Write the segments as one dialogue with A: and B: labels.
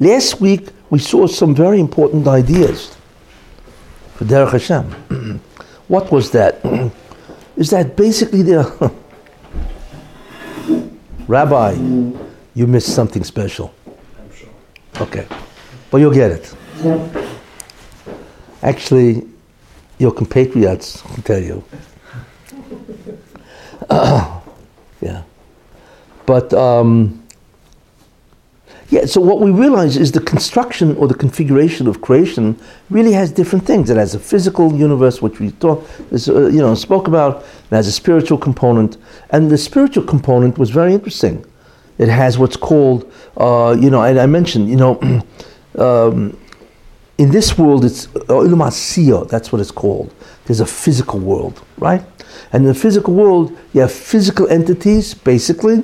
A: Last week we saw some very important ideas for Derech Hashem. what was that? Is that basically the Rabbi, you missed something special.
B: I'm sure.
A: Okay, but you'll get it. Actually, your compatriots will tell you. yeah, but. Um, yeah, so what we realize is the construction or the configuration of creation really has different things. It has a physical universe, which we talk, uh, you know, spoke about. It has a spiritual component, and the spiritual component was very interesting. It has what's called, uh, you know, and I mentioned, you know, um, in this world, it's uh, that's what it's called. There's a physical world, right? And in the physical world, you have physical entities, basically,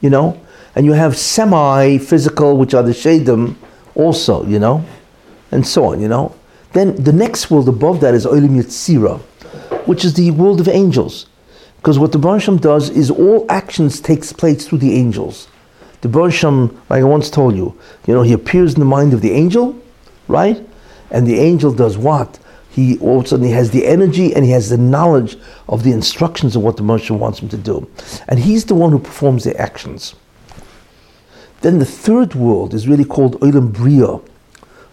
A: you know, and you have semi-physical, which are the shadim, also, you know, and so on, you know. Then the next world above that is Olam Yetzira, which is the world of angels. Because what the Baruch does is all actions takes place through the angels. The Baruch like I once told you, you know, he appears in the mind of the angel, right? And the angel does what? He all of a sudden he has the energy and he has the knowledge of the instructions of what the Baruch wants him to do. And he's the one who performs the actions. Then the third world is really called Olam Bria.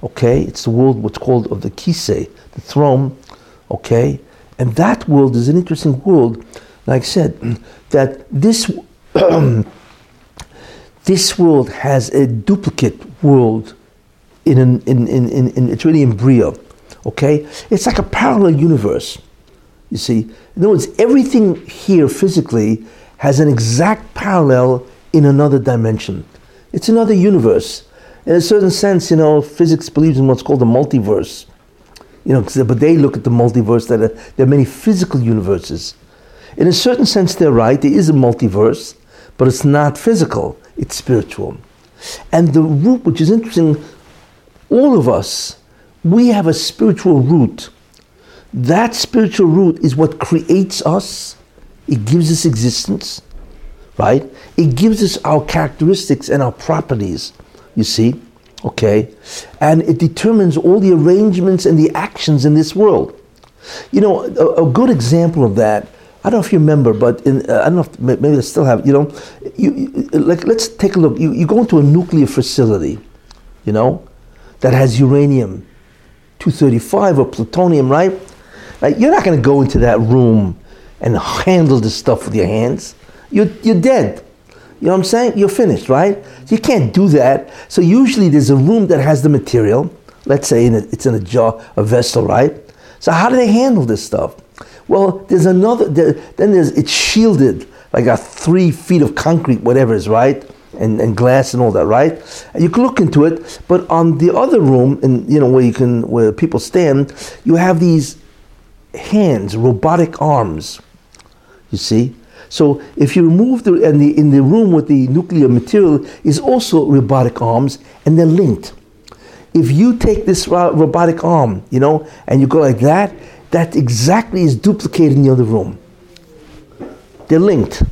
A: Okay, it's the world what's called of the Kisei, the throne. Okay, and that world is an interesting world. Like I said, that this this world has a duplicate world in, an, in, in, in, in it's really in Bria. Okay, it's like a parallel universe. You see, in other words, everything here physically has an exact parallel in another dimension. It's another universe. In a certain sense, you know, physics believes in what's called the multiverse. You know, but they look at the multiverse that there are many physical universes. In a certain sense, they're right. There is a multiverse, but it's not physical. It's spiritual. And the root, which is interesting, all of us, we have a spiritual root. That spiritual root is what creates us. It gives us existence right? It gives us our characteristics and our properties, you see, okay? And it determines all the arrangements and the actions in this world. You know, a, a good example of that, I don't know if you remember, but in, uh, I don't know if maybe they still have, you know, you, you, like, let's take a look. You, you go into a nuclear facility, you know, that has uranium 235 or plutonium, right? Like, you're not going to go into that room and handle this stuff with your hands you're, you're dead. You know what I'm saying? You're finished, right? You can't do that. So usually there's a room that has the material. Let's say in a, it's in a jar, a vessel, right? So how do they handle this stuff? Well, there's another. There, then there's it's shielded like a three feet of concrete, whatever is right, and, and glass and all that, right? And you can look into it. But on the other room, and you know where you can where people stand, you have these hands, robotic arms. You see, so if you remove the and the in the room with the nuclear material is also robotic arms and they're linked. If you take this robotic arm, you know, and you go like that, that exactly is duplicated in the other room. They're linked,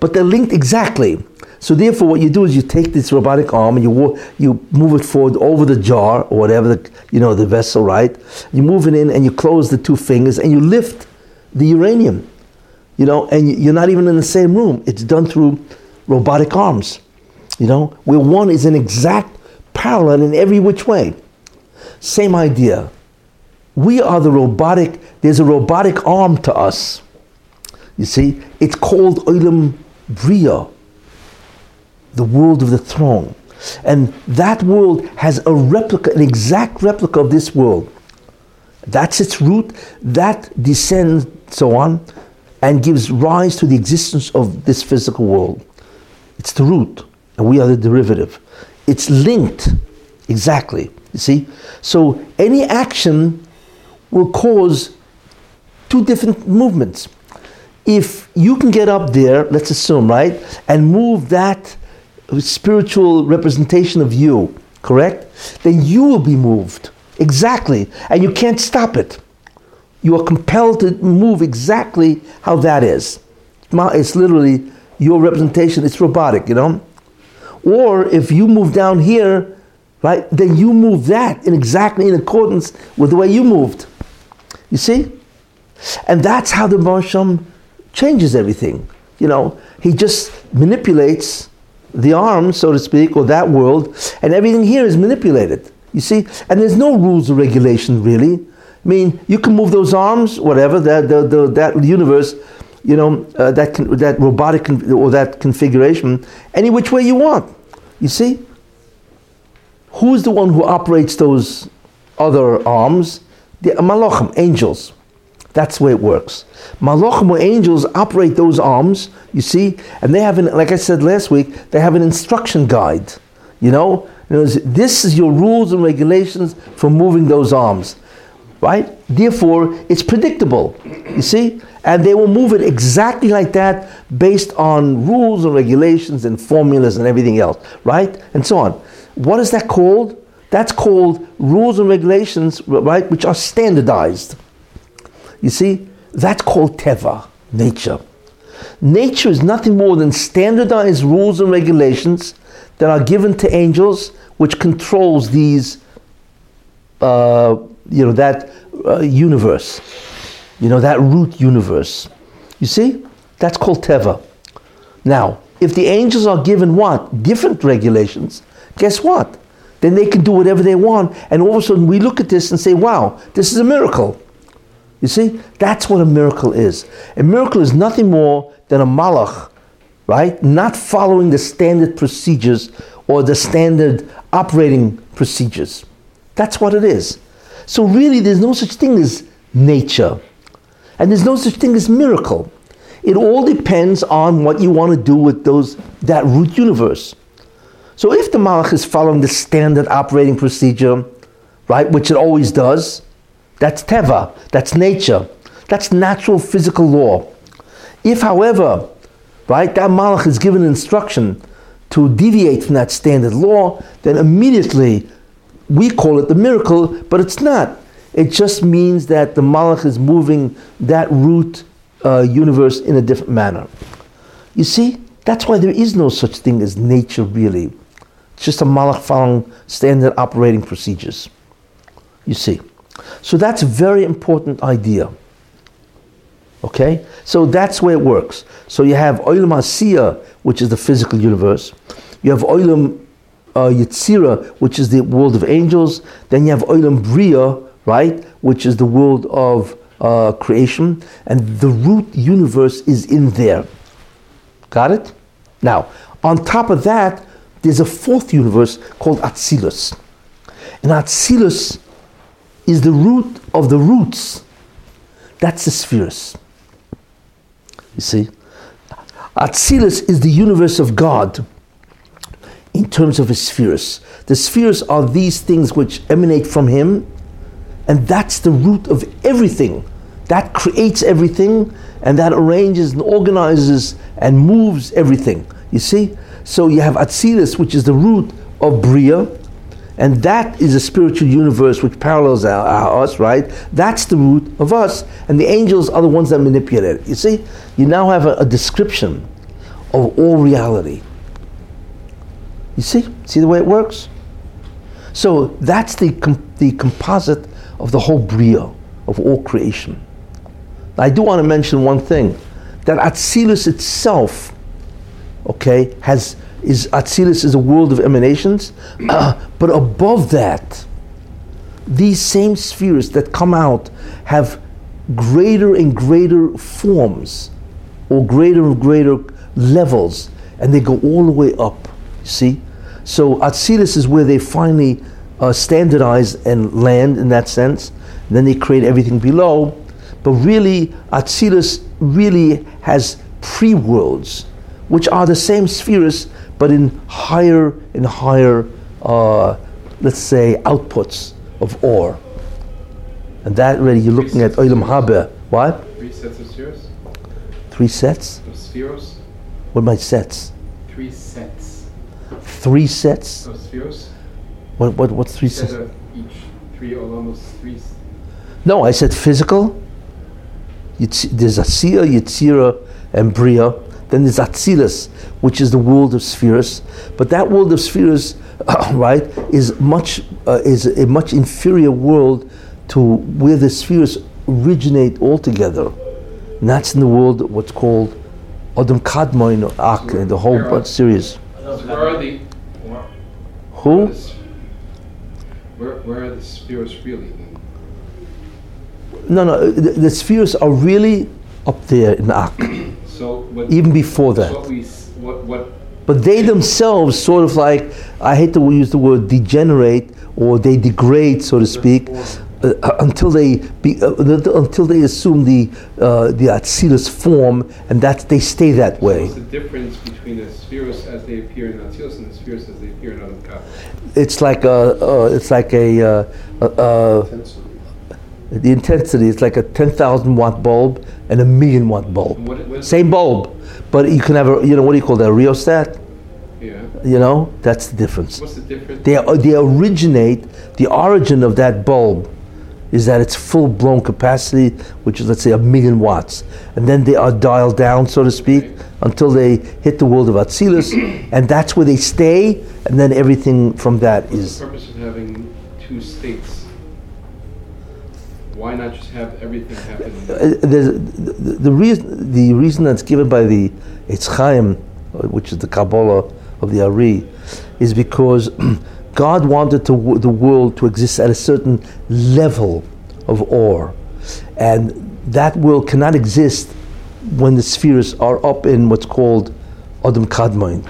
A: but they're linked exactly. So therefore, what you do is you take this robotic arm and you you move it forward over the jar or whatever the you know the vessel, right? You move it in and you close the two fingers and you lift the uranium you know, and you're not even in the same room. It's done through robotic arms, you know, where one is an exact parallel in every which way. Same idea. We are the robotic, there's a robotic arm to us. You see, it's called Olam Bria, the world of the throne. And that world has a replica, an exact replica of this world. That's its root, that descends, so on, and gives rise to the existence of this physical world. It's the root, and we are the derivative. It's linked, exactly. You see? So any action will cause two different movements. If you can get up there, let's assume, right, and move that spiritual representation of you, correct? Then you will be moved. Exactly. And you can't stop it you are compelled to move exactly how that is. It's literally your representation, it's robotic, you know? Or if you move down here, right? Then you move that in exactly in accordance with the way you moved. You see? And that's how the Barsham changes everything. You know, he just manipulates the arm, so to speak, or that world, and everything here is manipulated. You see? And there's no rules or regulation really. I mean, you can move those arms, whatever, that, the, the, that universe, you know, uh, that, that robotic con- or that configuration, any which way you want. You see? Who's the one who operates those other arms? The malachim, angels. That's the way it works. Malachim or angels operate those arms, you see, and they have an, like I said last week, they have an instruction guide. You know, words, this is your rules and regulations for moving those arms, right? Therefore, it's predictable, you see, and they will move it exactly like that based on rules and regulations and formulas and everything else, right? And so on. What is that called? That's called rules and regulations, right, which are standardized. You see, that's called teva, nature. Nature is nothing more than standardized rules and regulations that are given to angels, which controls these, uh, you know, that uh, universe, you know, that root universe. You see, that's called teva. Now, if the angels are given what different regulations, guess what? Then they can do whatever they want, and all of a sudden we look at this and say, "Wow, this is a miracle." You see, that's what a miracle is. A miracle is nothing more than a malach, right? Not following the standard procedures or the standard operating procedures. That's what it is. So, really, there's no such thing as nature, and there's no such thing as miracle. It all depends on what you want to do with those that root universe. So, if the malach is following the standard operating procedure, right, which it always does, that's teva, that's nature, that's natural physical law. If, however, right, that malach is given instruction to deviate from that standard law, then immediately we call it the miracle, but it's not. It just means that the malach is moving that root uh, universe in a different manner. You see, that's why there is no such thing as nature really. It's just a malach following standard operating procedures. You see. So that's a very important idea. Okay? So that's where it works. So you have Olam Asiya, which is the physical universe. You have Olam uh, Yitzira, which is the world of angels. Then you have Olam Bria, right, which is the world of uh, creation. And the root universe is in there. Got it? Now, on top of that, there's a fourth universe called Atzilus. And Atzilus is the root of the roots. That's the spheres. You see? Atzilus is the universe of God in terms of his spheres. The spheres are these things which emanate from him, and that's the root of everything. That creates everything, and that arranges and organizes and moves everything. You see? So you have Atzilus, which is the root of Bria, and that is a spiritual universe which parallels our, our, us, right? That's the root of us. And the angels are the ones that manipulate it. You see, you now have a, a description of all reality. You see? See the way it works? So that's the, com- the composite of the whole Bria, of all creation. I do want to mention one thing that Atzilus itself, okay, has is Atzilus is a world of emanations, uh, but above that, these same spheres that come out have greater and greater forms, or greater and greater levels, and they go all the way up. See, so Atzilus is where they finally uh, standardize and land in that sense. And then they create everything below, but really Atzilus really has pre-worlds, which are the same spheres but in higher and higher, uh, let's say, outputs of ore. And that really, you're looking at Olam Haba. What?
B: Three sets of spheres?
A: Three sets?
B: Of spheres?
A: What my sets?
B: Three sets.
A: Three sets?
B: Of spheres?
A: What, what, what's three
B: Set
A: sets?
B: each. Three or almost three.
A: No, I said physical. Yitz- There's Asiya, Yitzira, and Bria. Then there's Atzilus, which is the world of spheres. But that world of spheres right, is much uh, is a much inferior world to where the spheres originate altogether. And that's in the world what's called Adam Kadmon Ak, and the whole bunch series.
B: So where are the
A: Who?
B: Where, are the where, are the spheres really?
A: No, no, uh, the, the spheres are really up there in Ak,
B: So what?
A: even before that.
B: What we what what
A: But they themselves sort of like, I hate to use the word degenerate or they degrade, so to speak, uh, until they be, uh, until they assume the uh, the Atzilus form, and that they stay that way.
B: What's the difference between the spheres as they appear in Atzilus and the spheres as they appear in Adam Kaf?
A: It's like a, uh, it's like a, uh, uh, uh, the intensity. It's like a ten thousand watt bulb and a million watt bulb.
B: What, what
A: Same bulb, but you can have a, you know, what do you call that? A rheostat.
B: Yeah.
A: You know, that's the difference.
B: What's the difference?
A: They, they originate, the origin of that bulb is that it's full blown capacity, which is, let's say, a million watts. And then they are dialed down, so to speak, until they hit the world of Atzilus, and that's where they stay, and then everything from that
B: What's
A: is.
B: the purpose of having two states? Why not just have everything happen?
A: Uh, the, the, reason, the reason that's given by the Eitz Chaim, uh, which is the Kabbalah of the Ari, is because God wanted to, the world to exist at a certain level of awe, And that world cannot exist when the spheres are up in what's called Adam Kadmon.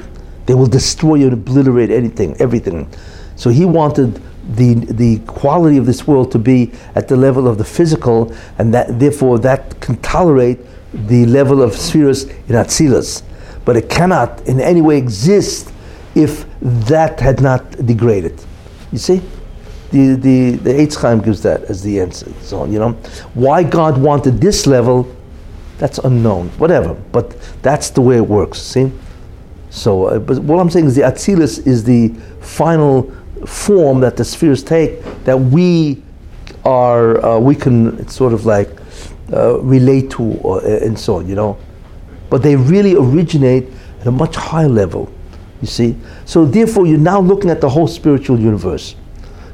A: They will destroy and obliterate anything, everything. So he wanted the, the quality of this world to be at the level of the physical, and that therefore that can tolerate the level of spheres in Atzilus. But it cannot in any way exist if that had not degraded. You see? The, the, the Eitz Chaim gives that as the answer. So, you know, why God wanted this level, that's unknown. Whatever, but that's the way it works. See? So, uh, but what I'm saying is the Atzilus is the final form that the spheres take that we are, uh, we can sort of like uh, relate to uh, and so on, you know. But they really originate at a much higher level, you see. So therefore, you're now looking at the whole spiritual universe.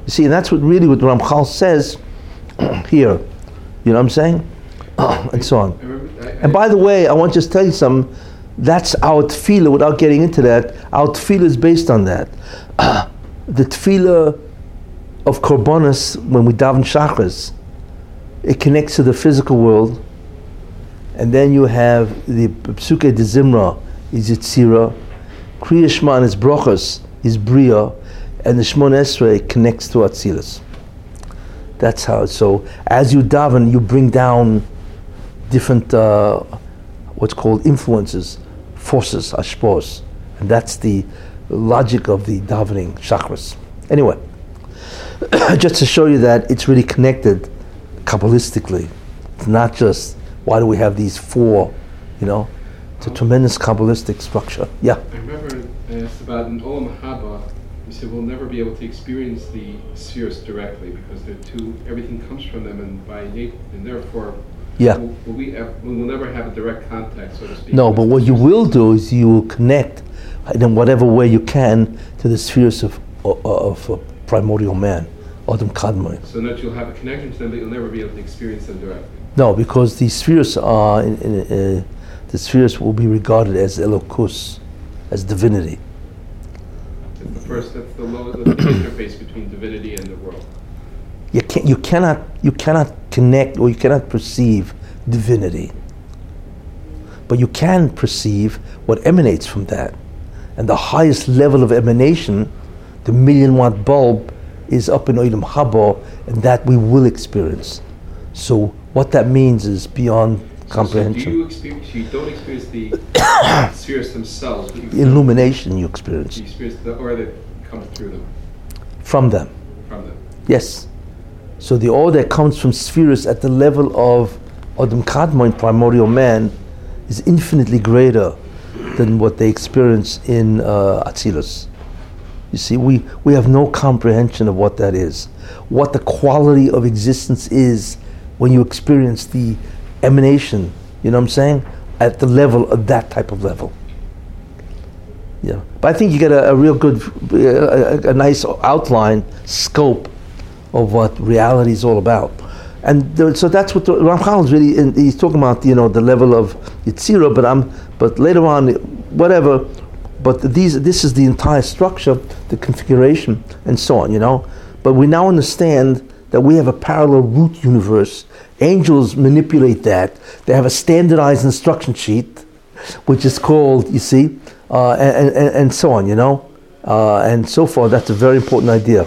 A: You see, and that's what really what Ramchal says here. You know what I'm saying? and so on. And by the way, I want to just tell you something. That's our tefillah, without getting into that. Our tefillah is based on that. the tefillah of Korbanos, when we daven Shachris, it connects to the physical world. And then you have the Psuke de Zimra is Yitzira, Kriya Shema is Brochus, is Bria, and the Shmon Esrei connects to Atzilus. That's how. So as you daven, you bring down different uh, what's called influences, forces, ashpos, and that's the logic of the davening chakras. Anyway, just to show you that it's really connected kabbalistically. It's not just why do we have these four, you know. It's a tremendous kabbalistic structure. Yeah.
B: I remember I asked about in Olam Haba. You said we'll never be able to experience the spheres directly because they're too. Everything comes from them, and by nat- and therefore.
A: Yeah.
B: Will, will we? ev- We will never have a direct contact, so to speak.
A: No, but what you will do is you will connect in whatever way you can to the spheres of, of, of uh, primordial man, Adam Kadmon.
B: So that you'll have a connection to them, but you'll never be able to experience them directly.
A: No, because the spheres are, in, in, uh, the spheres will be regarded as elokus, as divinity.
B: That's the first. That's the low the interface between divinity and the world.
A: You, can, you, cannot, you cannot connect or you cannot perceive divinity. But you can perceive what emanates from that. And the highest level of emanation, the million watt bulb, is up in Olam Haba, and that we will experience. So, what that means is beyond comprehension.
B: So do you experience? You don't experience the spheres themselves, but you,
A: Illumination you experience
B: you experience the aura that comes through them,
A: from them.
B: from them.
A: Yes. So the awe that comes from spheres at the level of Adam Kadmon, primordial man, is infinitely greater than what they experience in uh, Atzilus. You see, we, we have no comprehension of what that is. What the quality of existence is when you experience the emanation, you know what I'm saying? At the level of that type of level. Yeah, but I think you get a, a real good, a, a, nice outline, scope of what reality is all about. And so that's what the, Ramchal is really, in, he's talking about, you know, the level of Yitzira, but I'm, but later on, whatever, but these, this is the entire structure, the configuration, and so on, you know. But we now understand that we have a parallel root universe. Angels manipulate that. They have a standardized instruction sheet, which is called, you see, uh, and, and, and, so on, you know, uh, and so far, That's a very important idea.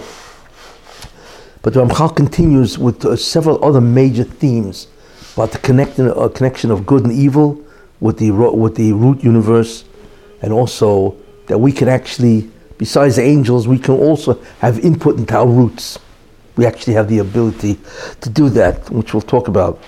A: But Ramchal continues with uh, several other major themes about the connection, uh, connection of good and evil with the, with the root universe, and also that we can actually, besides angels, we can also have input into our roots. We actually have the ability to do that, which we'll talk about.